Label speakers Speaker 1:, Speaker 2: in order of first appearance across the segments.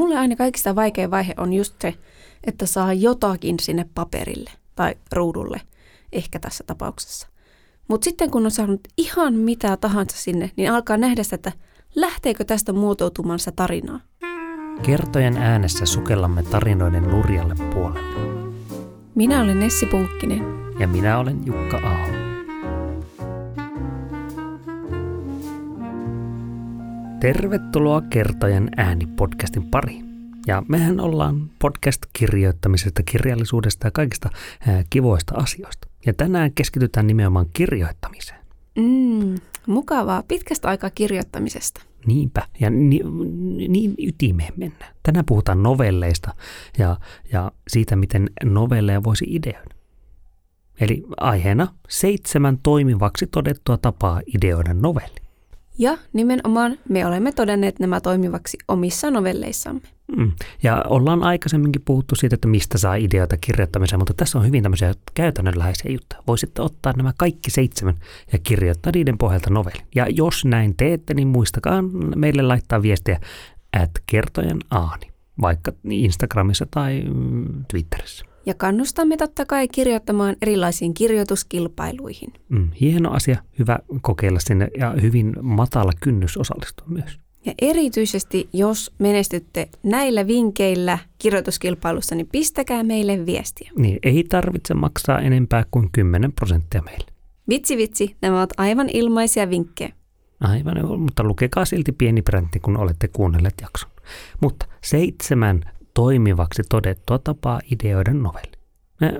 Speaker 1: mulle aina kaikista vaikein vaihe on just se, että saa jotakin sinne paperille tai ruudulle, ehkä tässä tapauksessa. Mutta sitten kun on saanut ihan mitä tahansa sinne, niin alkaa nähdä sitä, että lähteekö tästä muotoutumaan se tarinaa.
Speaker 2: Kertojen äänessä sukellamme tarinoiden nurjalle puolelle.
Speaker 1: Minä olen Nessi Pulkkinen.
Speaker 2: Ja minä olen Jukka Aho. Tervetuloa Kertojen ääni-podcastin pariin. Ja mehän ollaan podcast-kirjoittamisesta, kirjallisuudesta ja kaikista ää, kivoista asioista. Ja tänään keskitytään nimenomaan kirjoittamiseen.
Speaker 1: Mm, mukavaa. Pitkästä aikaa kirjoittamisesta.
Speaker 2: Niinpä, ja ni, niin ytimeen mennään. Tänään puhutaan novelleista ja, ja siitä, miten novelleja voisi ideoida. Eli aiheena seitsemän toimivaksi todettua tapaa ideoida novelli.
Speaker 1: Ja nimenomaan me olemme todenneet nämä toimivaksi omissa novelleissamme.
Speaker 2: Mm. Ja ollaan aikaisemminkin puhuttu siitä, että mistä saa ideoita kirjoittamiseen, mutta tässä on hyvin tämmöisiä käytännönläheisiä juttuja. Voisitte ottaa nämä kaikki seitsemän ja kirjoittaa niiden pohjalta novelli. Ja jos näin teette, niin muistakaa meille laittaa viestiä at kertojen aani, vaikka Instagramissa tai mm, Twitterissä.
Speaker 1: Ja kannustamme totta kai kirjoittamaan erilaisiin kirjoituskilpailuihin.
Speaker 2: Mm, hieno asia, hyvä kokeilla sinne ja hyvin matala kynnys osallistua myös.
Speaker 1: Ja erityisesti, jos menestytte näillä vinkkeillä kirjoituskilpailussa, niin pistäkää meille viestiä.
Speaker 2: Niin, ei tarvitse maksaa enempää kuin 10 prosenttia meille.
Speaker 1: Vitsi vitsi, nämä ovat aivan ilmaisia vinkkejä.
Speaker 2: Aivan, mutta lukekaa silti pieni präntti, kun olette kuunnelleet jakson. Mutta seitsemän toimivaksi todettua tapaa ideoida novelli.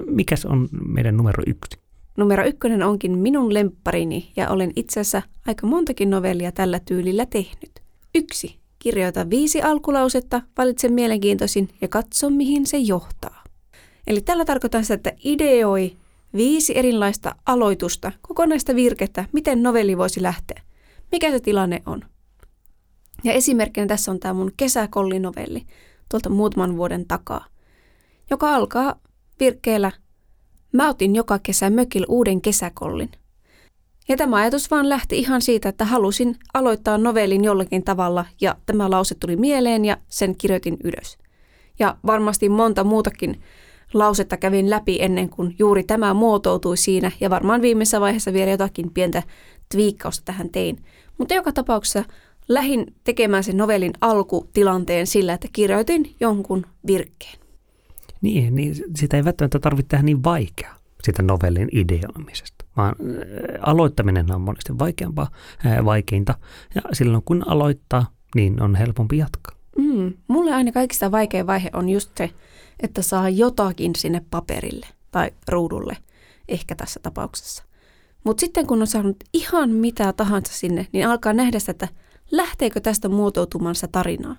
Speaker 2: Mikäs on meidän numero yksi?
Speaker 1: Numero ykkönen onkin minun lempparini ja olen itse asiassa aika montakin novellia tällä tyylillä tehnyt. Yksi. Kirjoita viisi alkulausetta, valitse mielenkiintoisin ja katso mihin se johtaa. Eli tällä tarkoitan sitä, että ideoi viisi erilaista aloitusta, kokonaista virkettä, miten novelli voisi lähteä. Mikä se tilanne on? Ja esimerkkinä tässä on tämä mun kesäkollinovelli tuolta muutaman vuoden takaa, joka alkaa virkkeellä Mä otin joka kesä mökillä uuden kesäkollin. Ja tämä ajatus vaan lähti ihan siitä, että halusin aloittaa novellin jollakin tavalla ja tämä lause tuli mieleen ja sen kirjoitin ylös. Ja varmasti monta muutakin lausetta kävin läpi ennen kuin juuri tämä muotoutui siinä ja varmaan viimeisessä vaiheessa vielä jotakin pientä twiikkausta tähän tein. Mutta joka tapauksessa lähin tekemään sen novellin alkutilanteen sillä, että kirjoitin jonkun virkkeen.
Speaker 2: Niin, niin sitä ei välttämättä tarvitse tehdä niin vaikeaa, sitä novellin ideoimisesta, vaan aloittaminen on monesti vaikeampaa, vaikeinta, ja silloin kun aloittaa, niin on helpompi jatkaa.
Speaker 1: Mm, mulle aina kaikista vaikein vaihe on just se, että saa jotakin sinne paperille tai ruudulle, ehkä tässä tapauksessa. Mutta sitten kun on saanut ihan mitä tahansa sinne, niin alkaa nähdä sitä, että lähteekö tästä muotoutumaan se tarinaa.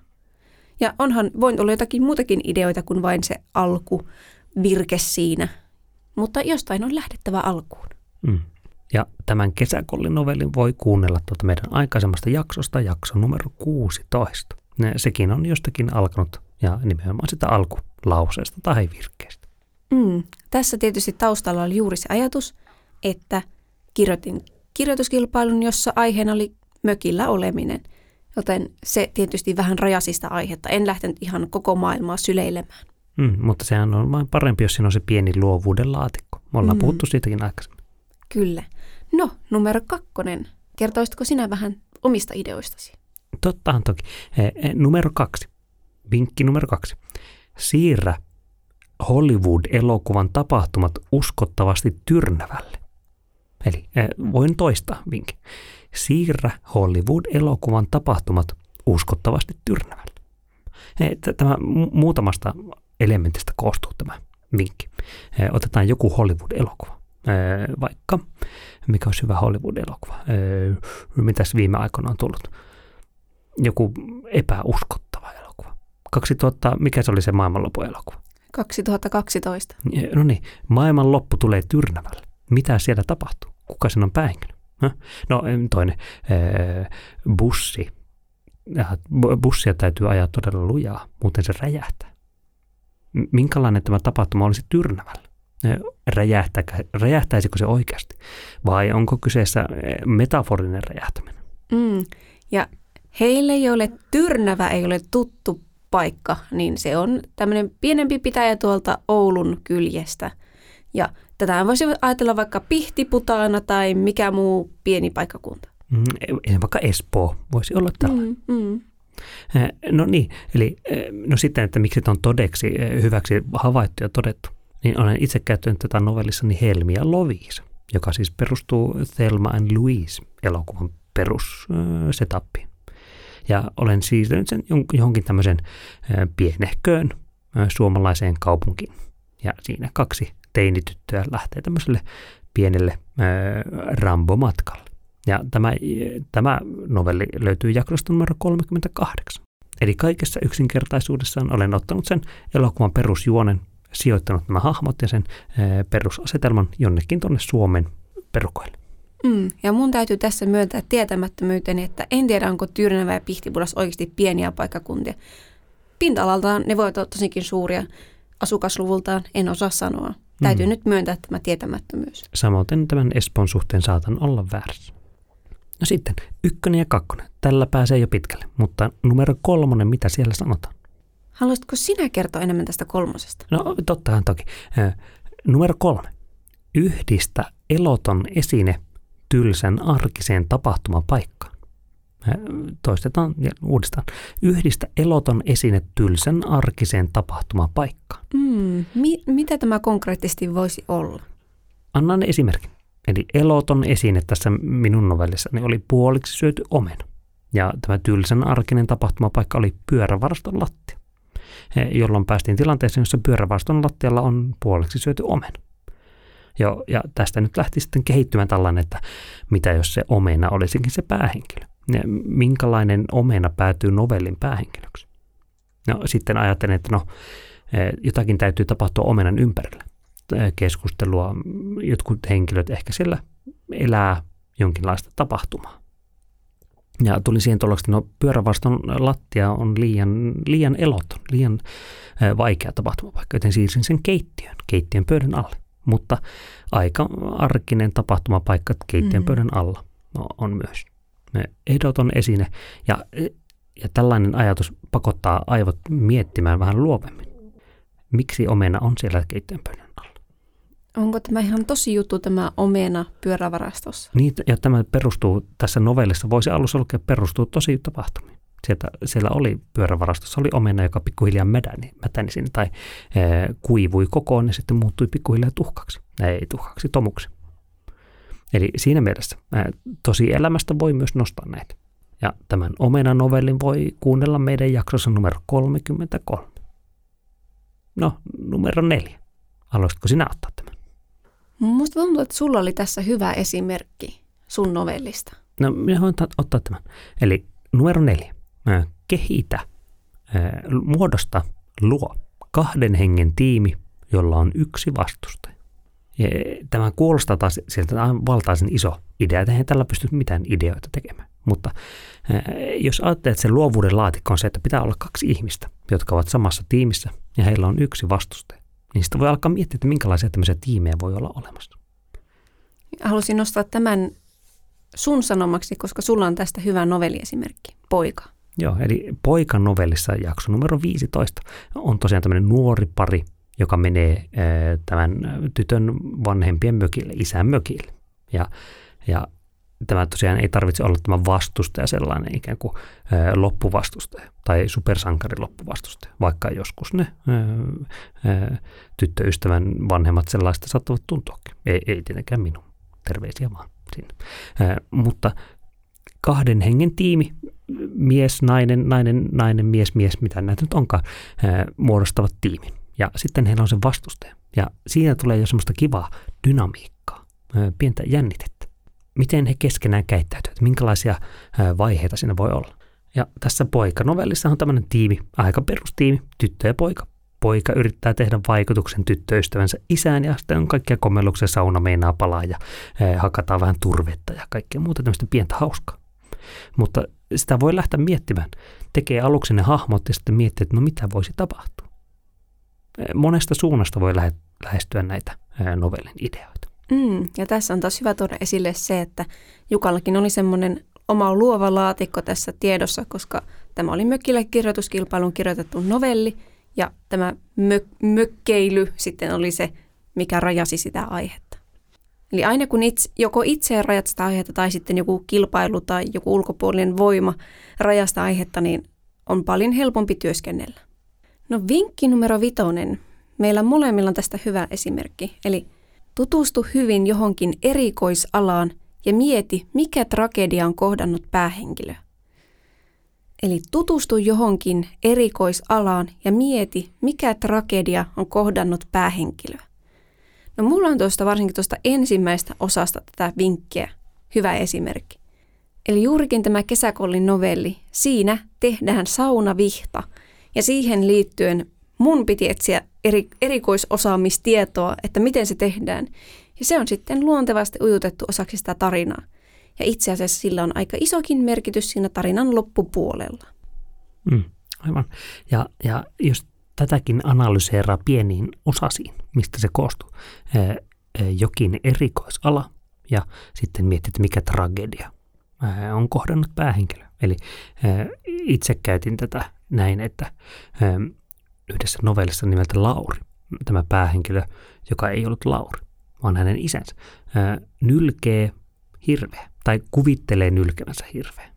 Speaker 1: Ja onhan, voin olla jotakin muutakin ideoita kuin vain se alku, virke siinä. Mutta jostain on lähdettävä alkuun.
Speaker 2: Mm. Ja tämän kesäkollinovellin voi kuunnella tuota meidän aikaisemmasta jaksosta, jakso numero 16. Sekin on jostakin alkanut ja nimenomaan sitä alkulauseesta tai virkkeestä.
Speaker 1: Mm. Tässä tietysti taustalla oli juuri se ajatus, että kirjoitin kirjoituskilpailun, jossa aiheena oli mökillä oleminen. Joten se tietysti vähän rajasista aihetta. En lähtenyt ihan koko maailmaa syleilemään.
Speaker 2: Mm, mutta sehän on vain parempi, jos siinä on se pieni luovuuden laatikko. Me ollaan mm. puhuttu siitäkin aikaisemmin.
Speaker 1: Kyllä. No, numero kakkonen. Kertoisitko sinä vähän omista ideoistasi?
Speaker 2: Tottahan toki. E, e, numero kaksi. Vinkki numero kaksi. Siirrä Hollywood-elokuvan tapahtumat uskottavasti tyrnävälle. Eli e, voin toistaa vinkki. Siirrä Hollywood-elokuvan tapahtumat uskottavasti tyrnävälle. Tämä muutamasta elementistä koostuu tämä vinkki. Otetaan joku Hollywood-elokuva. Vaikka, mikä olisi hyvä Hollywood-elokuva. Mitäs viime aikoina on tullut? Joku epäuskottava elokuva. 2000, mikä se oli se maailmanlopun elokuva?
Speaker 1: 2012.
Speaker 2: No niin, maailmanloppu tulee tyrnävälle. Mitä siellä tapahtuu? Kuka sen on päähenkilö? No toinen, bussi. Bussia täytyy ajaa todella lujaa, muuten se räjähtää. Minkälainen tämä tapahtuma olisi Tyrnävällä? Räjähtäisikö se oikeasti? Vai onko kyseessä metaforinen räjähtäminen?
Speaker 1: Mm. Ja heille, joille Tyrnävä ei ole tuttu paikka, niin se on tämmöinen pienempi pitäjä tuolta Oulun kyljestä. Ja tätä voisi ajatella vaikka Pihtiputaana tai mikä muu pieni paikkakunta.
Speaker 2: Mm, vaikka Espoo voisi olla tällainen. Mm, mm. No niin, eli no sitten, että miksi on todeksi hyväksi havaittu ja todettu, niin olen itse käyttänyt tätä novellissani Helmia Lovis, joka siis perustuu Thelma and Louise elokuvan perussetappiin. Ja olen siirtynyt sen johonkin tämmöisen pienehköön suomalaiseen kaupunkiin. Ja siinä kaksi teinityttöä lähtee tämmöiselle pienelle Rambo-matkalle. Ja tämä, tämä novelli löytyy jaksosta numero 38. Eli kaikessa yksinkertaisuudessaan olen ottanut sen elokuvan perusjuonen, sijoittanut nämä hahmot ja sen perusasetelman jonnekin tuonne Suomen perukoille.
Speaker 1: Mm, ja mun täytyy tässä myöntää tietämättömyyteni, että en tiedä, onko Tyrnävä ja Pihtipudas oikeasti pieniä paikkakuntia. Pinta-alaltaan ne voivat olla tosinkin suuria, asukasluvultaan en osaa sanoa. Täytyy mm. nyt myöntää tämä tietämättömyys.
Speaker 2: Samoin tämän Espoon suhteen saatan olla väärässä. No sitten, ykkönen ja kakkonen. Tällä pääsee jo pitkälle, mutta numero kolmonen, mitä siellä sanotaan?
Speaker 1: Haluaisitko sinä kertoa enemmän tästä kolmosesta?
Speaker 2: No tottahan toki. numero kolme. Yhdistä eloton esine tylsän arkiseen tapahtumapaikkaan. Toistetaan ja uudestaan. Yhdistä eloton esine tylsän arkiseen tapahtumapaikkaan.
Speaker 1: Mm, mi- mitä tämä konkreettisesti voisi olla?
Speaker 2: Annan esimerkin. Eli eloton esine tässä minun novellissani oli puoliksi syöty omena. Ja tämä tylsän arkinen tapahtumapaikka oli pyörävaraston lattia, jolloin päästiin tilanteeseen, jossa pyörävaraston lattialla on puoliksi syöty omena. Jo, ja tästä nyt lähti sitten kehittymään tällainen, että mitä jos se omena olisikin se päähenkilö. Minkälainen omena päätyy novellin päähenkilöksi. No sitten ajattelin, että no jotakin täytyy tapahtua omenan ympärillä. Keskustelua, jotkut henkilöt ehkä siellä elää jonkinlaista tapahtumaa. Ja tuli siihen tuloksi, että no, pyörävaston lattia on liian, liian eloton, liian vaikea tapahtumapaikka, joten siirsin sen keittiön, keittiön pöydän alle. Mutta aika arkinen tapahtumapaikka keittiön mm. pöydän alla no, on myös. Ehdoton esine ja, ja tällainen ajatus pakottaa aivot miettimään vähän luovemmin. Miksi omena on siellä keittiön pöydän alla?
Speaker 1: Onko tämä ihan tosi juttu tämä omena pyörävarastossa?
Speaker 2: Niin, ja tämä perustuu tässä novellissa, voisi alussa lukea, perustuu tosi tapahtumiin. Sieltä, siellä oli pyörävarastossa oli omena, joka pikkuhiljaa mätäni, mätäni sinne, tai e, kuivui kokoon ja sitten muuttui pikkuhiljaa tuhkaksi. Ei tuhkaksi, tomuksi. Eli siinä mielessä e, tosi elämästä voi myös nostaa näitä. Ja tämän omena-novellin voi kuunnella meidän jaksossa numero 33. No, numero neljä. Haluaisitko sinä ottaa tämän?
Speaker 1: Musta tuntuu, että sulla oli tässä hyvä esimerkki sun novellista.
Speaker 2: No, minä voin ottaa tämän. Eli numero neljä kehitä, muodosta, luo kahden hengen tiimi, jolla on yksi vastustaja. Ja tämä kuulostaa taas sieltä valtaisen iso idea, että ei tällä pysty mitään ideoita tekemään. Mutta jos ajattelet, että se luovuuden laatikko on se, että pitää olla kaksi ihmistä, jotka ovat samassa tiimissä ja heillä on yksi vastustaja, niin sitä voi alkaa miettiä, että minkälaisia tämmöisiä tiimejä voi olla olemassa.
Speaker 1: Halusin nostaa tämän sun sanomaksi, koska sulla on tästä hyvä novelliesimerkki, poika.
Speaker 2: Joo, eli poikan novellissa jakso numero 15 on tosiaan tämmöinen nuori pari, joka menee tämän tytön vanhempien mökille, isän mökille. Ja, ja tämä tosiaan ei tarvitse olla tämä vastustaja sellainen ikään kuin loppuvastustaja tai supersankari loppuvastustaja, vaikka joskus ne tyttöystävän vanhemmat sellaista saattavat tuntuakin. Ei, ei tietenkään minun. Terveisiä vaan sinne. Mutta kahden hengen tiimi, mies, nainen, nainen, nainen, mies, mies, mitä näitä nyt onkaan, muodostavat tiimin. Ja sitten heillä on se vastustaja. Ja siinä tulee jo semmoista kivaa dynamiikkaa, pientä jännitettä. Miten he keskenään käyttäytyvät, minkälaisia vaiheita siinä voi olla. Ja tässä poika-novellissa on tämmöinen tiimi, aika perustiimi, tyttö ja poika. Poika yrittää tehdä vaikutuksen tyttöystävänsä isään ja sitten on kaikkia komelluksia, sauna meinaa palaa ja hakataan vähän turvetta ja kaikkea muuta tämmöistä pientä hauskaa. Mutta sitä voi lähteä miettimään. Tekee aluksi ne hahmot ja sitten miettii, että no mitä voisi tapahtua. Monesta suunnasta voi lähestyä näitä novellin ideoita.
Speaker 1: Mm, ja tässä on taas hyvä tuoda esille se, että Jukallakin oli semmoinen oma luova laatikko tässä tiedossa, koska tämä oli mökkillä kirjoituskilpailun kirjoitettu novelli ja tämä mö- mökkeily sitten oli se, mikä rajasi sitä aihetta. Eli aina kun itse, joko itse rajat sitä aihetta tai sitten joku kilpailu tai joku ulkopuolinen voima rajasta aihetta, niin on paljon helpompi työskennellä. No vinkki numero vitonen. Meillä molemmilla on tästä hyvä esimerkki. Eli tutustu hyvin johonkin erikoisalaan ja mieti, mikä tragedia on kohdannut päähenkilö. Eli tutustu johonkin erikoisalaan ja mieti, mikä tragedia on kohdannut päähenkilöä. No mulla on tuosta varsinkin tuosta ensimmäistä osasta tätä vinkkiä hyvä esimerkki. Eli juurikin tämä kesäkollin novelli, siinä tehdään saunavihta ja siihen liittyen mun piti etsiä eri, erikoisosaamistietoa, että miten se tehdään. Ja se on sitten luontevasti ujutettu osaksi sitä tarinaa. Ja itse asiassa sillä on aika isokin merkitys siinä tarinan loppupuolella.
Speaker 2: Mm, aivan. Ja, ja jos tätäkin analyseeraa pieniin osasiin, mistä se koostuu. Jokin erikoisala ja sitten miettii, että mikä tragedia on kohdannut päähenkilö. Eli itse käytin tätä näin, että yhdessä novellissa nimeltä Lauri, tämä päähenkilö, joka ei ollut Lauri, vaan hänen isänsä, nylkee hirveä tai kuvittelee nylkevänsä hirveä.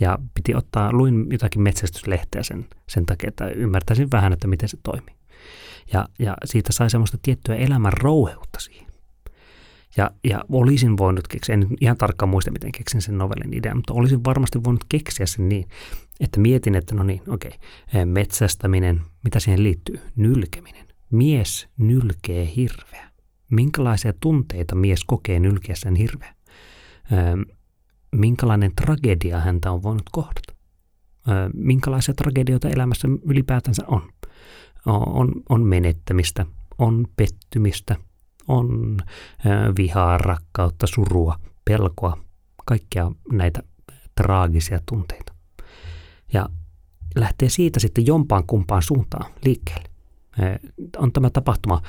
Speaker 2: Ja piti ottaa, luin jotakin metsästyslehteä sen, sen takia, että ymmärtäisin vähän, että miten se toimii. Ja, ja siitä sai semmoista tiettyä elämän rouheutta siihen. Ja, ja olisin voinut keksiä, en ihan tarkkaan muista, miten keksin sen novellin idean, mutta olisin varmasti voinut keksiä sen niin, että mietin, että no niin, okei, okay, metsästäminen, mitä siihen liittyy? Nylkeminen. Mies nylkee hirveä. Minkälaisia tunteita mies kokee nylkeessään hirveä? minkälainen tragedia häntä on voinut kohdata. Minkälaisia tragedioita elämässä ylipäätänsä on. On, on menettämistä, on pettymistä, on vihaa, rakkautta, surua, pelkoa, kaikkia näitä traagisia tunteita. Ja lähtee siitä sitten jompaan kumpaan suuntaan liikkeelle. On tämä tapahtuma,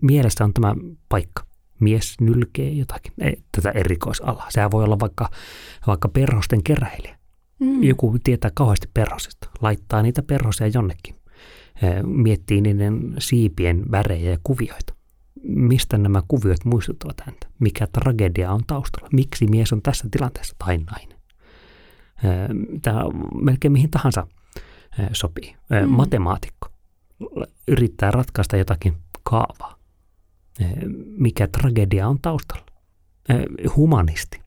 Speaker 2: mielessä on tämä paikka mies nylkee jotakin, ei, tätä erikoisalaa. Sehän voi olla vaikka, vaikka perhosten keräilijä. Mm. Joku tietää kauheasti perhosista, laittaa niitä perhosia jonnekin, miettii niiden siipien värejä ja kuvioita. Mistä nämä kuviot muistuttavat häntä? Mikä tragedia on taustalla? Miksi mies on tässä tilanteessa tai nainen? Tämä melkein mihin tahansa sopii. Mm. Matemaatikko yrittää ratkaista jotakin kaavaa mikä tragedia on taustalla. Humanisti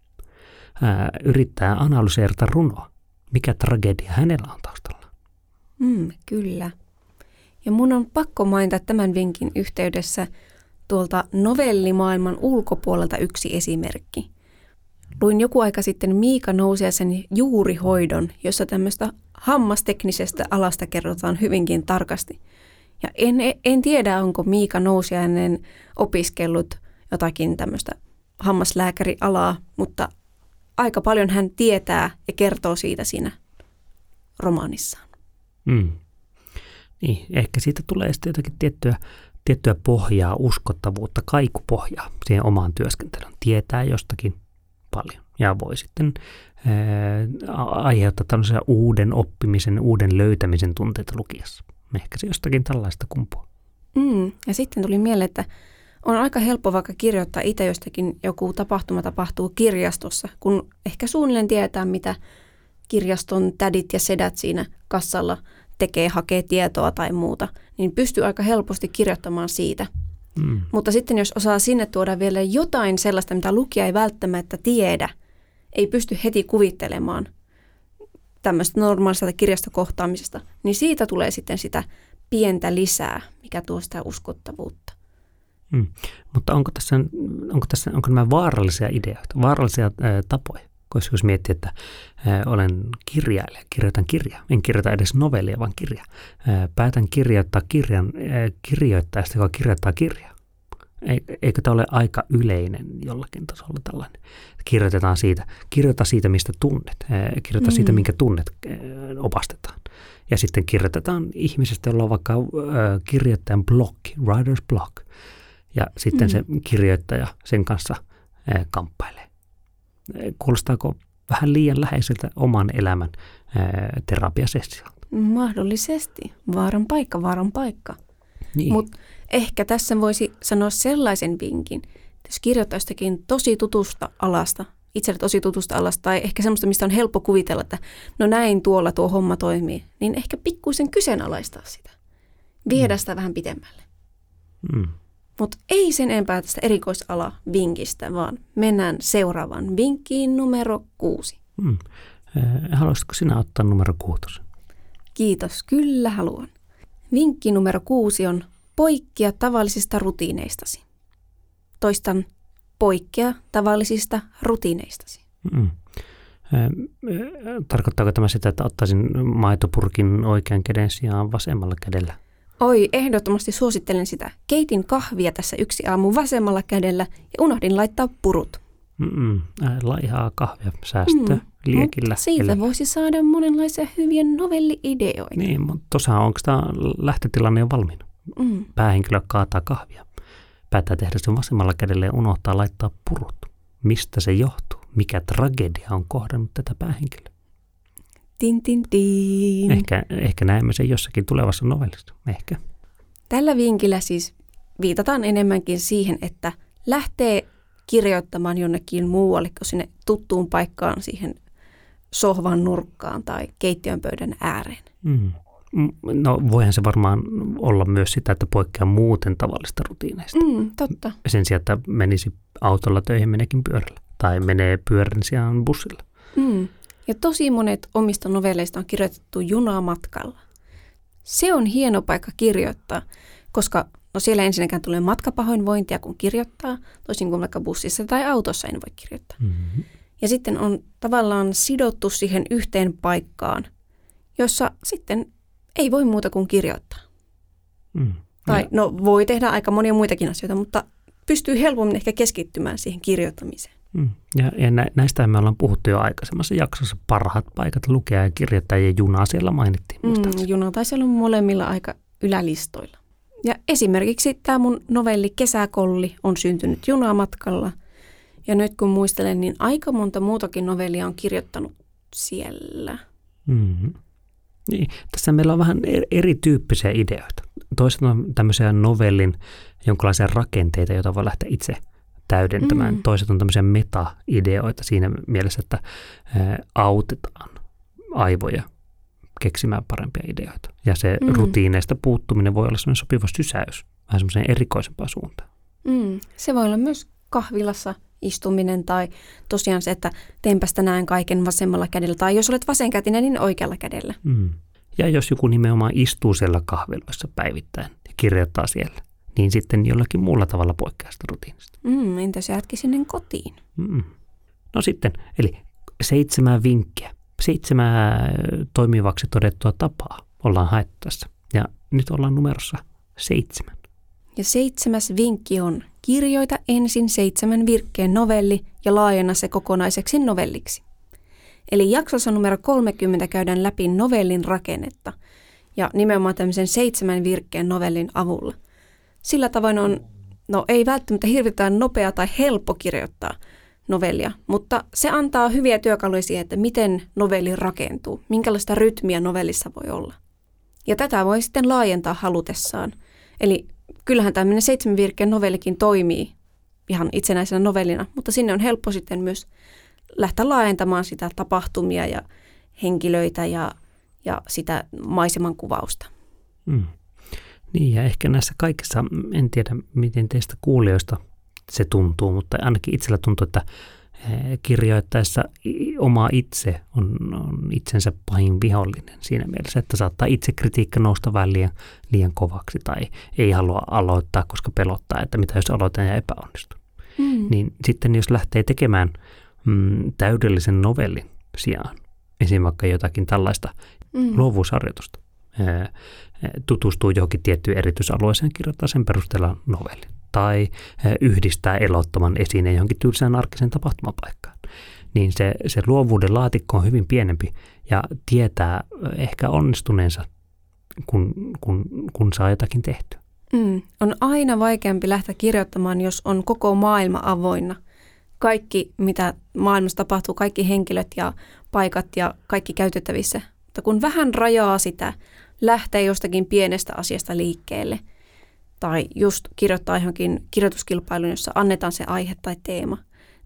Speaker 2: yrittää analyseerata runoa, mikä tragedia hänellä on taustalla.
Speaker 1: Mm, kyllä. Ja mun on pakko mainita tämän vinkin yhteydessä tuolta novellimaailman ulkopuolelta yksi esimerkki. Luin joku aika sitten Miika Nousiaisen juurihoidon, jossa tämmöistä hammasteknisestä alasta kerrotaan hyvinkin tarkasti – ja en, en tiedä, onko Miika Nousiainen opiskellut jotakin tämmöistä hammaslääkärialaa, mutta aika paljon hän tietää ja kertoo siitä siinä romaanissaan.
Speaker 2: Mm. Niin, ehkä siitä tulee sitten jotakin tiettyä, tiettyä pohjaa, uskottavuutta, kaikupohjaa siihen omaan työskentelyyn. Tietää jostakin paljon ja voi sitten ää, aiheuttaa tällaisia uuden oppimisen, uuden löytämisen tunteita lukiessa. Ehkä se jostakin tällaista kumpuu.
Speaker 1: Mm, ja sitten tuli mieleen, että on aika helppo vaikka kirjoittaa itse jostakin joku tapahtuma tapahtuu kirjastossa, kun ehkä suunnilleen tietää, mitä kirjaston tädit ja sedät siinä kassalla tekee, hakee tietoa tai muuta, niin pystyy aika helposti kirjoittamaan siitä. Mm. Mutta sitten jos osaa sinne tuoda vielä jotain sellaista, mitä lukija ei välttämättä tiedä, ei pysty heti kuvittelemaan, tämmöistä normaalista kirjastokohtaamisesta, niin siitä tulee sitten sitä pientä lisää, mikä tuo sitä uskottavuutta.
Speaker 2: Hmm. Mutta onko tässä, onko tässä onko nämä vaarallisia ideoita, vaarallisia ää, tapoja? Koska jos miettii, että olen kirjailija, kirjoitan kirjaa, en kirjoita edes novellia, vaan kirja. Ää, päätän kirjoittaa kirjan kirjoittajasta, joka kirjoittaa kirjaa. Eikö tämä ole aika yleinen jollakin tasolla tällainen? Kirjoitetaan siitä, kirjoita siitä, mistä tunnet, kirjoita mm. siitä, minkä tunnet opastetaan. Ja sitten kirjoitetaan ihmisestä, jolla on vaikka kirjoittajan blokki, writer's block. Ja sitten mm. se kirjoittaja sen kanssa kamppailee. Kuulostaako vähän liian läheiseltä oman elämän terapiasessiolta.
Speaker 1: Mahdollisesti. Vaaran paikka, vaaran paikka.
Speaker 2: Niin.
Speaker 1: Mutta ehkä tässä voisi sanoa sellaisen vinkin, että jos kirjoittaa jostakin tosi tutusta alasta, itselle tosi tutusta alasta, tai ehkä semmoista, mistä on helppo kuvitella, että no näin tuolla tuo homma toimii, niin ehkä pikkuisen kyseenalaistaa sitä. Viedä sitä vähän pitemmälle.
Speaker 2: mm.
Speaker 1: Mutta ei sen enempää tästä erikoisala vinkistä, vaan mennään seuraavaan vinkkiin numero kuusi.
Speaker 2: Mm. Ää, Haluaisitko sinä ottaa numero kuutosen?
Speaker 1: Kiitos, kyllä haluan. Vinkki numero kuusi on poikkea tavallisista rutiineistasi. Toistan, poikkea tavallisista rutiineistasi.
Speaker 2: Mm. Ää, Tarkoittaako tämä sitä, että ottaisin maitopurkin oikean käden sijaan vasemmalla kädellä?
Speaker 1: Oi, ehdottomasti suosittelen sitä. Keitin kahvia tässä yksi aamu vasemmalla kädellä ja unohdin laittaa purut.
Speaker 2: Mm-mm. Ää, Laihaa kahvia, säästö, mm. liekillä.
Speaker 1: Mutta siitä
Speaker 2: Eli-
Speaker 1: voisi saada monenlaisia hyviä novelli-ideoita.
Speaker 2: Niin, mutta tosiaan onko tämä lähtötilanne jo valmiina?
Speaker 1: Mm.
Speaker 2: Päähenkilö kaataa kahvia. Päättää tehdä sen vasemmalla kädellä ja unohtaa laittaa purut. Mistä se johtuu? Mikä tragedia on kohdannut tätä päähenkilöä?
Speaker 1: Tin, tin, tin.
Speaker 2: Ehkä, ehkä näemme sen jossakin tulevassa novellissa. Ehkä.
Speaker 1: Tällä vinkillä siis viitataan enemmänkin siihen, että lähtee kirjoittamaan jonnekin muualle kuin sinne tuttuun paikkaan siihen sohvan nurkkaan tai keittiön pöydän ääreen.
Speaker 2: Mm. No voihan se varmaan olla myös sitä, että poikkeaa muuten tavallista rutiineista.
Speaker 1: Mm, totta.
Speaker 2: Sen sijaan, että menisi autolla töihin, meneekin pyörällä. Tai menee pyörän sijaan bussilla.
Speaker 1: Mm. Ja tosi monet omista novelleista on kirjoitettu junamatkalla. Se on hieno paikka kirjoittaa, koska no siellä ensinnäkään tulee matkapahoinvointia, kun kirjoittaa, toisin kuin vaikka bussissa tai autossa en voi kirjoittaa.
Speaker 2: Mm-hmm.
Speaker 1: Ja sitten on tavallaan sidottu siihen yhteen paikkaan, jossa sitten ei voi muuta kuin kirjoittaa.
Speaker 2: Mm.
Speaker 1: Tai no voi tehdä aika monia muitakin asioita, mutta pystyy helpommin ehkä keskittymään siihen kirjoittamiseen.
Speaker 2: Mm. Ja, ja nä, näistä me ollaan puhuttu jo aikaisemmassa jaksossa. Parhaat paikat lukea ja kirjoittaa ja junaa siellä mainittiin.
Speaker 1: Mm, juna taisi olla molemmilla aika ylälistoilla. Ja esimerkiksi tämä mun novelli Kesäkolli on syntynyt junamatkalla. Ja nyt kun muistelen, niin aika monta muutakin novellia on kirjoittanut siellä.
Speaker 2: Mm-hmm. Niin, tässä meillä on vähän er- erityyppisiä ideoita. Toiset on tämmöisiä novellin jonkinlaisia rakenteita, joita voi lähteä itse täydentämään.
Speaker 1: Mm.
Speaker 2: Toiset on tämmöisiä meta-ideoita siinä mielessä, että autetaan aivoja keksimään parempia ideoita. Ja se
Speaker 1: Mm.
Speaker 2: mm. rutiineista puuttuminen voi olla semmoinen sopiva sysäys vähän semmoiseen erikoisempaan suuntaan.
Speaker 1: Mm, se voi olla myös kahvilassa istuminen tai tosiaan se, että teenpästä näen kaiken vasemmalla kädellä. Tai jos olet vasenkätinen, niin oikealla kädellä.
Speaker 2: Mm. Ja jos joku nimenomaan istuu siellä kahviloissa päivittäin ja kirjoittaa siellä, niin sitten jollakin muulla tavalla poikkeaa sitä rutiinista.
Speaker 1: Mm, entä se jätki sinne kotiin?
Speaker 2: Mm. No sitten, eli seitsemän vinkkiä, seitsemän toimivaksi todettua tapaa ollaan haettu tässä. Ja nyt ollaan numerossa seitsemän.
Speaker 1: Ja seitsemäs vinkki on, kirjoita ensin seitsemän virkkeen novelli ja laajenna se kokonaiseksi novelliksi. Eli jaksossa numero 30 käydään läpi novellin rakennetta ja nimenomaan tämmöisen seitsemän virkkeen novellin avulla. Sillä tavoin on, no ei välttämättä hirvittävän nopea tai helppo kirjoittaa novellia, mutta se antaa hyviä työkaluja siihen, että miten novelli rakentuu, minkälaista rytmiä novellissa voi olla. Ja tätä voi sitten laajentaa halutessaan. Eli kyllähän tämmöinen seitsemän virkkeen novellikin toimii ihan itsenäisenä novellina, mutta sinne on helppo sitten myös lähteä laajentamaan sitä tapahtumia ja henkilöitä ja, ja sitä maiseman kuvausta.
Speaker 2: Mm. Niin ja ehkä näissä kaikissa, en tiedä miten teistä kuulijoista se tuntuu, mutta ainakin itsellä tuntuu, että eh, kirjoittaessa oma itse on, on itsensä pahin vihollinen siinä mielessä, että saattaa itse kritiikka nousta vähän liian, liian kovaksi tai ei halua aloittaa, koska pelottaa, että mitä jos aloitan ja epäonnistun.
Speaker 1: Mm.
Speaker 2: Niin sitten jos lähtee tekemään mm, täydellisen novellin sijaan, esim. vaikka jotakin tällaista
Speaker 1: Mm.
Speaker 2: luovuusharjoitusta. Tutustuu johonkin tiettyyn erityisalueeseen, kirjoittaa sen perusteella novelli. Tai ää, yhdistää elottoman esineen johonkin tylsään arkisen tapahtumapaikkaan. Niin se, se luovuuden laatikko on hyvin pienempi ja tietää ää, ehkä onnistuneensa, kun, kun, kun saa jotakin tehtyä.
Speaker 1: Mm. On aina vaikeampi lähteä kirjoittamaan, jos on koko maailma avoinna, kaikki, mitä maailmassa tapahtuu, kaikki henkilöt ja paikat ja kaikki käytettävissä. Mutta kun vähän rajaa sitä, lähtee jostakin pienestä asiasta liikkeelle tai just kirjoittaa johonkin kirjoituskilpailun, jossa annetaan se aihe tai teema,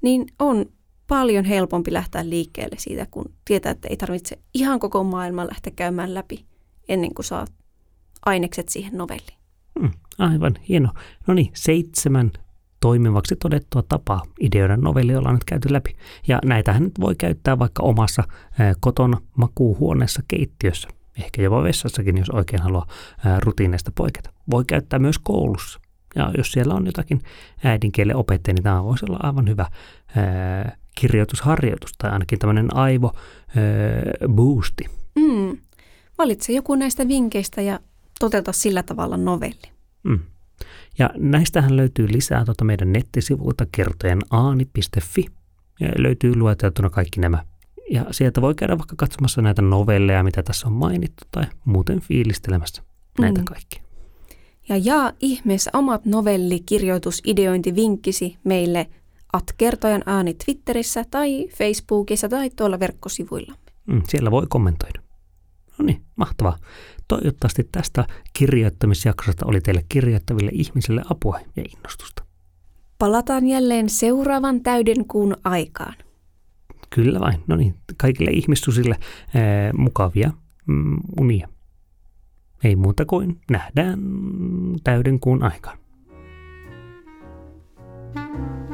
Speaker 1: niin on paljon helpompi lähteä liikkeelle siitä, kun tietää, että ei tarvitse ihan koko maailman lähteä käymään läpi ennen kuin saat ainekset siihen novelliin.
Speaker 2: Hmm, aivan hieno. No niin, seitsemän toimivaksi todettua tapaa ideoida novelli ollaan nyt käyty läpi. Ja näitähän nyt voi käyttää vaikka omassa kotona makuuhuoneessa keittiössä, ehkä jopa vessassakin, jos oikein haluaa rutiineista poiketa. Voi käyttää myös koulussa. Ja jos siellä on jotakin äidinkielen opettaja, niin tämä voisi olla aivan hyvä ää, kirjoitusharjoitus tai ainakin tämmöinen aivo ää, boosti.
Speaker 1: Mm. Valitse joku näistä vinkkeistä ja toteuta sillä tavalla novelli.
Speaker 2: Mm. Ja näistähän löytyy lisää tuota meidän nettisivuilta kertojen aani.fi ja löytyy lueteltuna kaikki nämä. Ja sieltä voi käydä vaikka katsomassa näitä novelleja, mitä tässä on mainittu, tai muuten fiilistelemässä näitä mm. kaikkia.
Speaker 1: Ja jaa ihmeessä omat novellikirjoitusideointivinkkisi meille at kertojan ääni Twitterissä tai Facebookissa tai tuolla verkkosivuillamme.
Speaker 2: Mm, siellä voi kommentoida. No niin, mahtavaa. Toivottavasti tästä kirjoittamisjaksosta oli teille kirjoittaville ihmisille apua ja innostusta.
Speaker 1: Palataan jälleen seuraavan täyden kuun aikaan.
Speaker 2: Kyllä vain, no niin, kaikille ihmistusille ää, mukavia mm, unia. Ei muuta kuin nähdään täyden kuun aikaan. thank you